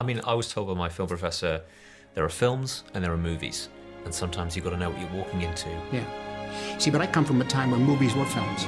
I mean, I was told by my film professor there are films and there are movies, and sometimes you've got to know what you're walking into. Yeah. See, but I come from a time when movies were films.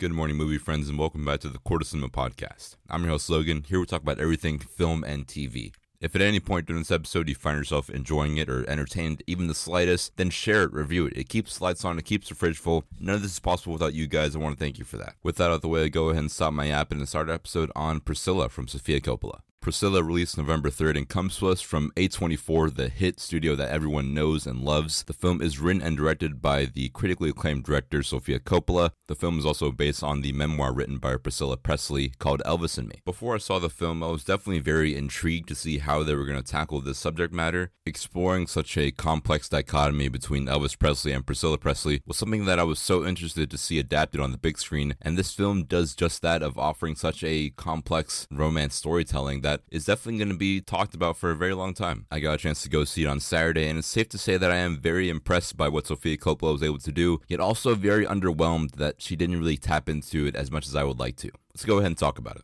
Good morning, movie friends, and welcome back to the Court of Cinema Podcast. I'm your host, Logan. Here we talk about everything film and TV. If at any point during this episode you find yourself enjoying it or entertained even the slightest, then share it, review it. It keeps lights on, it keeps the fridge full. None of this is possible without you guys. I want to thank you for that. With that out of the way, go ahead and stop my app and start our episode on Priscilla from Sofia Coppola. Priscilla released November 3rd and comes to us from A24, the hit studio that everyone knows and loves. The film is written and directed by the critically acclaimed director Sofia Coppola. The film is also based on the memoir written by Priscilla Presley called Elvis and Me. Before I saw the film, I was definitely very intrigued to see how they were going to tackle this subject matter. Exploring such a complex dichotomy between Elvis Presley and Priscilla Presley was something that I was so interested to see adapted on the big screen, and this film does just that of offering such a complex romance storytelling that is definitely going to be talked about for a very long time. I got a chance to go see it on Saturday, and it's safe to say that I am very impressed by what Sofia Coppola was able to do, yet also very underwhelmed that she didn't really tap into it as much as I would like to. Let's go ahead and talk about it.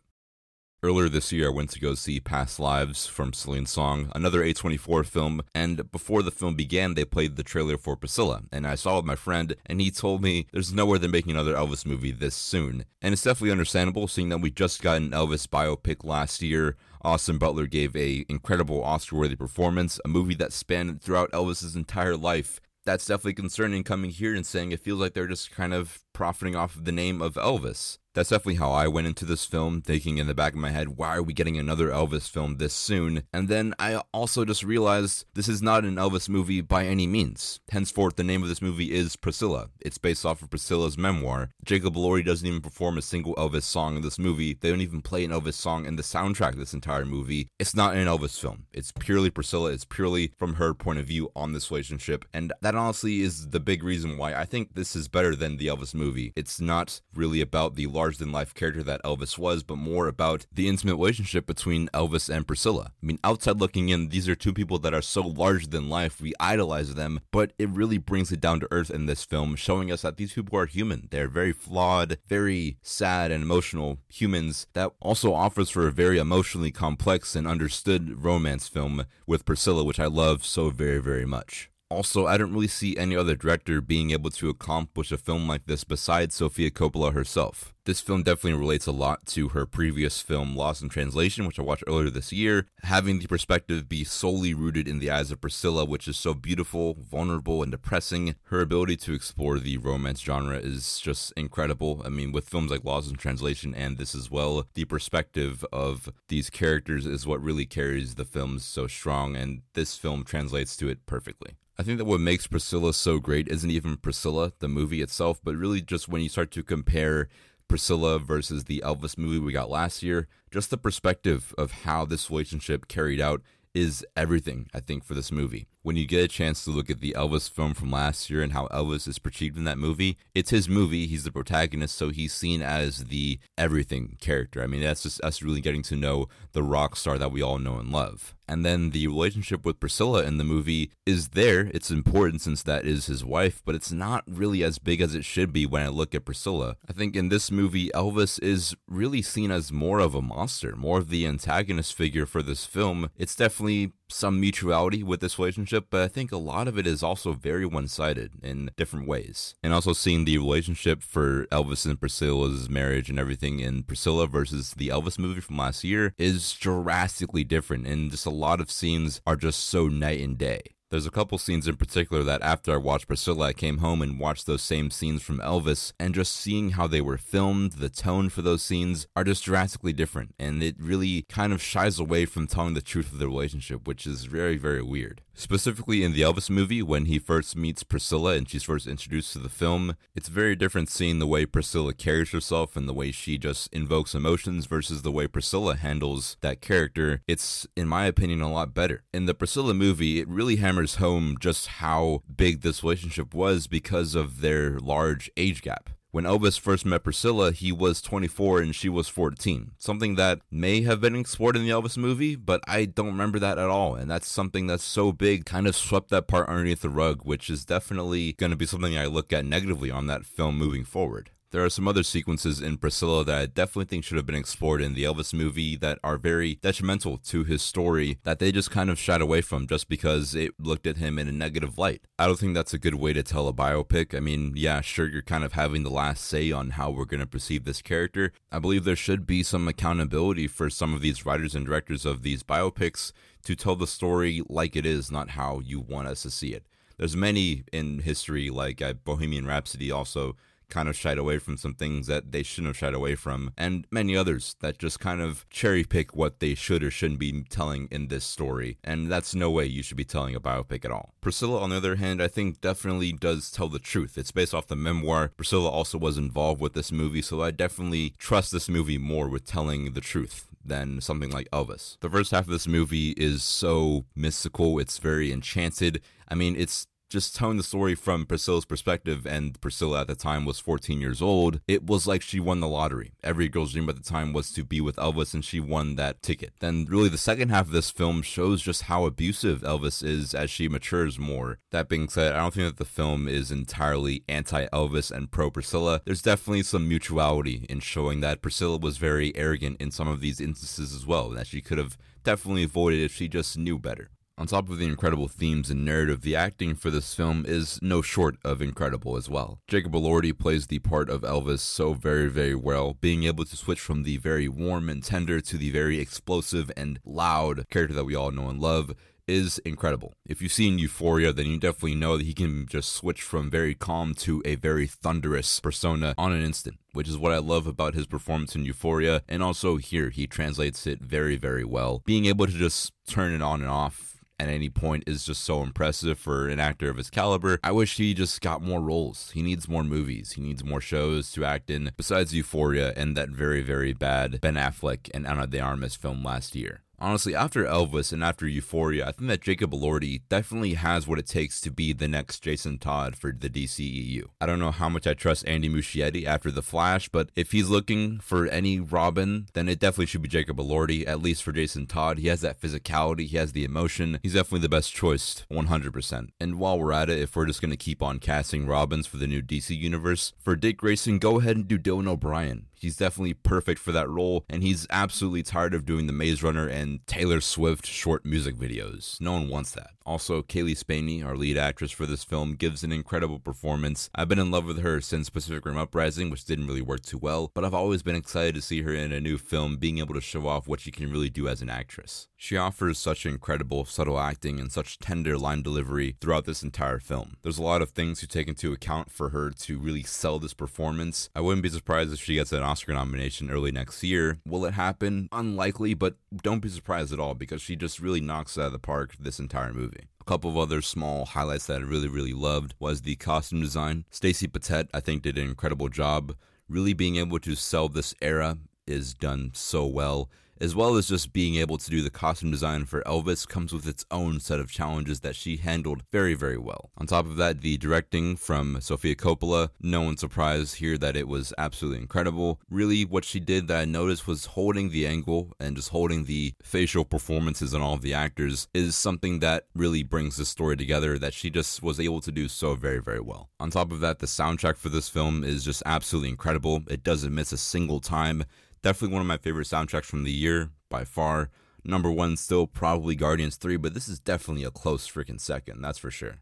Earlier this year, I went to go see Past Lives from Celine Song, another A24 film, and before the film began, they played the trailer for Priscilla, and I saw it with my friend, and he told me there's nowhere they're making another Elvis movie this soon. And it's definitely understandable, seeing that we just got an Elvis biopic last year. Austin Butler gave a incredible Oscar-worthy performance, a movie that spanned throughout Elvis's entire life. That's definitely concerning coming here and saying it feels like they're just kind of profiting off of the name of Elvis. That's definitely how I went into this film, thinking in the back of my head, why are we getting another Elvis film this soon? And then I also just realized this is not an Elvis movie by any means. Henceforth, the name of this movie is Priscilla. It's based off of Priscilla's memoir. Jacob Elordi doesn't even perform a single Elvis song in this movie. They don't even play an Elvis song in the soundtrack this entire movie. It's not an Elvis film. It's purely Priscilla. It's purely from her point of view on this relationship. And that honestly is the big reason why I think this is better than the Elvis movie. It's not really about the large larger than life character that Elvis was, but more about the intimate relationship between Elvis and Priscilla. I mean, outside looking in, these are two people that are so larger than life, we idolize them, but it really brings it down to earth in this film, showing us that these people are human. They're very flawed, very sad and emotional humans that also offers for a very emotionally complex and understood romance film with Priscilla, which I love so very, very much. Also, I don't really see any other director being able to accomplish a film like this besides Sofia Coppola herself. This film definitely relates a lot to her previous film, Lost in Translation, which I watched earlier this year, having the perspective be solely rooted in the eyes of Priscilla, which is so beautiful, vulnerable, and depressing. Her ability to explore the romance genre is just incredible. I mean, with films like Lost in Translation and this as well, the perspective of these characters is what really carries the films so strong, and this film translates to it perfectly. I think that what makes Priscilla so great isn't even Priscilla, the movie itself, but really just when you start to compare Priscilla versus the Elvis movie we got last year, just the perspective of how this relationship carried out is everything, I think, for this movie. When you get a chance to look at the Elvis film from last year and how Elvis is perceived in that movie, it's his movie. He's the protagonist, so he's seen as the everything character. I mean, that's just us really getting to know the rock star that we all know and love. And then the relationship with Priscilla in the movie is there. It's important since that is his wife, but it's not really as big as it should be when I look at Priscilla. I think in this movie, Elvis is really seen as more of a monster, more of the antagonist figure for this film. It's definitely some mutuality with this relationship, but I think a lot of it is also very one sided in different ways. And also seeing the relationship for Elvis and Priscilla's marriage and everything in Priscilla versus the Elvis movie from last year is drastically different. And just a lot of scenes are just so night and day. There's a couple scenes in particular that after I watched Priscilla, I came home and watched those same scenes from Elvis, and just seeing how they were filmed, the tone for those scenes are just drastically different, and it really kind of shies away from telling the truth of the relationship, which is very, very weird. Specifically in the Elvis movie, when he first meets Priscilla and she's first introduced to the film, it's very different seeing the way Priscilla carries herself and the way she just invokes emotions versus the way Priscilla handles that character. It's, in my opinion, a lot better. In the Priscilla movie, it really hammers home just how big this relationship was because of their large age gap. When Elvis first met Priscilla, he was 24 and she was 14. Something that may have been explored in the Elvis movie, but I don't remember that at all. And that's something that's so big, kind of swept that part underneath the rug, which is definitely going to be something I look at negatively on that film moving forward. There are some other sequences in Priscilla that I definitely think should have been explored in the Elvis movie that are very detrimental to his story that they just kind of shied away from just because it looked at him in a negative light. I don't think that's a good way to tell a biopic. I mean, yeah, sure, you're kind of having the last say on how we're going to perceive this character. I believe there should be some accountability for some of these writers and directors of these biopics to tell the story like it is, not how you want us to see it. There's many in history, like uh, Bohemian Rhapsody, also kind of shied away from some things that they shouldn't have shied away from, and many others that just kind of cherry pick what they should or shouldn't be telling in this story. And that's no way you should be telling a biopic at all. Priscilla, on the other hand, I think definitely does tell the truth. It's based off the memoir. Priscilla also was involved with this movie, so I definitely trust this movie more with telling the truth than something like Elvis. The first half of this movie is so mystical, it's very enchanted. I mean, it's just telling the story from Priscilla's perspective, and Priscilla at the time was 14 years old, it was like she won the lottery. Every girl's dream at the time was to be with Elvis, and she won that ticket. Then, really, the second half of this film shows just how abusive Elvis is as she matures more. That being said, I don't think that the film is entirely anti Elvis and pro Priscilla. There's definitely some mutuality in showing that Priscilla was very arrogant in some of these instances as well, and that she could have definitely avoided if she just knew better. On top of the incredible themes and narrative, the acting for this film is no short of incredible as well. Jacob Elordi plays the part of Elvis so very, very well, being able to switch from the very warm and tender to the very explosive and loud character that we all know and love is incredible. If you've seen Euphoria, then you definitely know that he can just switch from very calm to a very thunderous persona on an instant, which is what I love about his performance in Euphoria. And also here, he translates it very, very well. Being able to just turn it on and off at any point is just so impressive for an actor of his caliber. I wish he just got more roles. He needs more movies. He needs more shows to act in besides Euphoria and that very, very bad Ben Affleck and Ana de Armas film last year. Honestly, after Elvis and after Euphoria, I think that Jacob Elordi definitely has what it takes to be the next Jason Todd for the DCEU. I don't know how much I trust Andy Muschietti after The Flash, but if he's looking for any Robin, then it definitely should be Jacob Elordi, at least for Jason Todd. He has that physicality, he has the emotion. He's definitely the best choice, 100%. And while we're at it, if we're just going to keep on casting Robins for the new DC universe, for Dick Grayson, go ahead and do Dylan O'Brien. He's definitely perfect for that role, and he's absolutely tired of doing the Maze Runner and Taylor Swift short music videos. No one wants that. Also, Cailee Spaeny, our lead actress for this film, gives an incredible performance. I've been in love with her since Pacific Rim Uprising, which didn't really work too well, but I've always been excited to see her in a new film being able to show off what she can really do as an actress. She offers such incredible, subtle acting and such tender line delivery throughout this entire film. There's a lot of things to take into account for her to really sell this performance. I wouldn't be surprised if she gets an Oscar nomination early next year. Will it happen? Unlikely, but don't be surprised at all because she just really knocks out of the park this entire movie. A couple of other small highlights that I really, really loved was the costume design. Stacey Battat, I think, did an incredible job. Really being able to sell this era is done so well as well as just being able to do the costume design for Elvis comes with its own set of challenges that she handled very, very well. On top of that, the directing from Sofia Coppola, no one's surprised here that it was absolutely incredible. Really, what she did that I noticed was holding the angle and just holding the facial performances on all of the actors is something that really brings the story together that she just was able to do so very, very well. On top of that, the soundtrack for this film is just absolutely incredible. It doesn't miss a single time. Definitely one of my favorite soundtracks from the year by far. Number one, still probably Guardians 3, but this is definitely a close freaking second, that's for sure.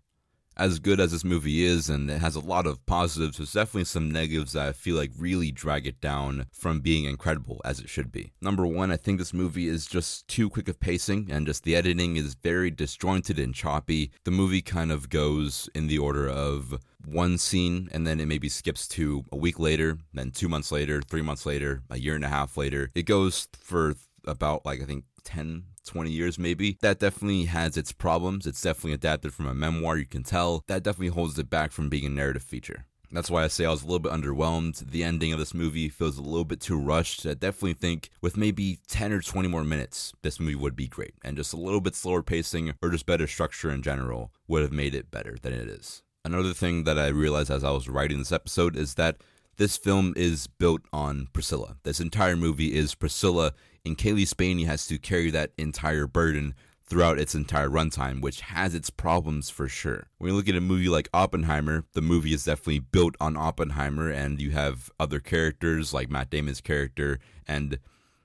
As good as this movie is, and it has a lot of positives, there's definitely some negatives that I feel like really drag it down from being incredible as it should be. Number one, I think this movie is just too quick of pacing, and just the editing is very disjointed and choppy. The movie kind of goes in the order of one scene and then it maybe skips to a week later, then two months later, three months later, a year and a half later. It goes for about like I think 10, 20 years maybe. That definitely has its problems. It's definitely adapted from a memoir, you can tell. That definitely holds it back from being a narrative feature. That's why I say I was a little bit underwhelmed. The ending of this movie feels a little bit too rushed. I definitely think with maybe 10 or 20 more minutes, this movie would be great. And just a little bit slower pacing or just better structure in general would have made it better than it is. Another thing that I realized as I was writing this episode is that this film is built on Priscilla. This entire movie is Priscilla, and Cailee Spaeny has to carry that entire burden throughout its entire runtime, which has its problems for sure. When you look at a movie like Oppenheimer, the movie is definitely built on Oppenheimer, and you have other characters like Matt Damon's character and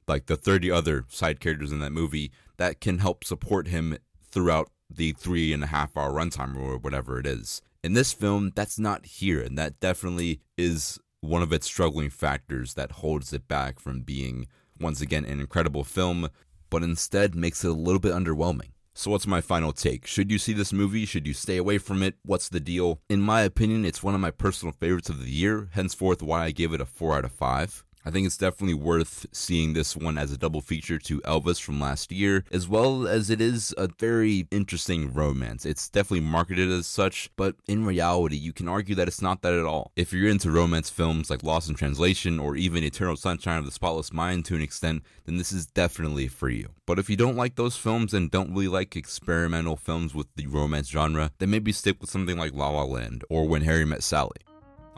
like the 30 other side characters in that movie that can help support him throughout the three and a half hour runtime or whatever it is. In this film, that's not here, and that definitely is one of its struggling factors that holds it back from being, once again, an incredible film, but instead makes it a little bit underwhelming. So, what's my final take? Should you see this movie? Should you stay away from it? What's the deal? In my opinion, it's one of my personal favorites of the year, henceforth, why I give it a 4 out of 5. I think it's definitely worth seeing this one as a double feature to Elvis from last year, as well as it is a very interesting romance. It's definitely marketed as such, but in reality, you can argue that it's not that at all. If you're into romance films like Lost in Translation or even Eternal Sunshine of the Spotless Mind to an extent, then this is definitely for you. But if you don't like those films and don't really like experimental films with the romance genre, then maybe stick with something like La La Land or When Harry Met Sally.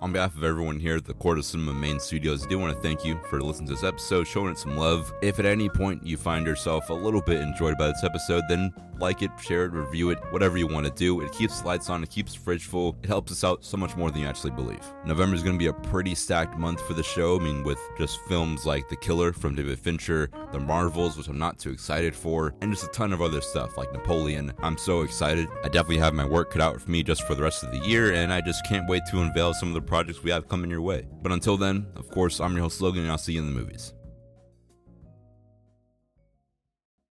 On behalf of everyone here at the Court of Cinema main studios, I do want to thank you for listening to this episode, showing it some love. If at any point you find yourself a little bit enjoyed by this episode, then like it, share it, review it, whatever you want to do. It keeps lights on, it keeps the fridge full. It helps us out so much more than you actually believe. November is going to be a pretty stacked month for the show. I mean, with just films like The Killer from David Fincher, The Marvels, which I'm not too excited for, and just a ton of other stuff like Napoleon. I'm so excited. I definitely have my work cut out for me just for the rest of the year, and I just can't wait to unveil some of the projects we have coming your way. But until then, of course, I'm your host Logan, and I'll see you in the movies.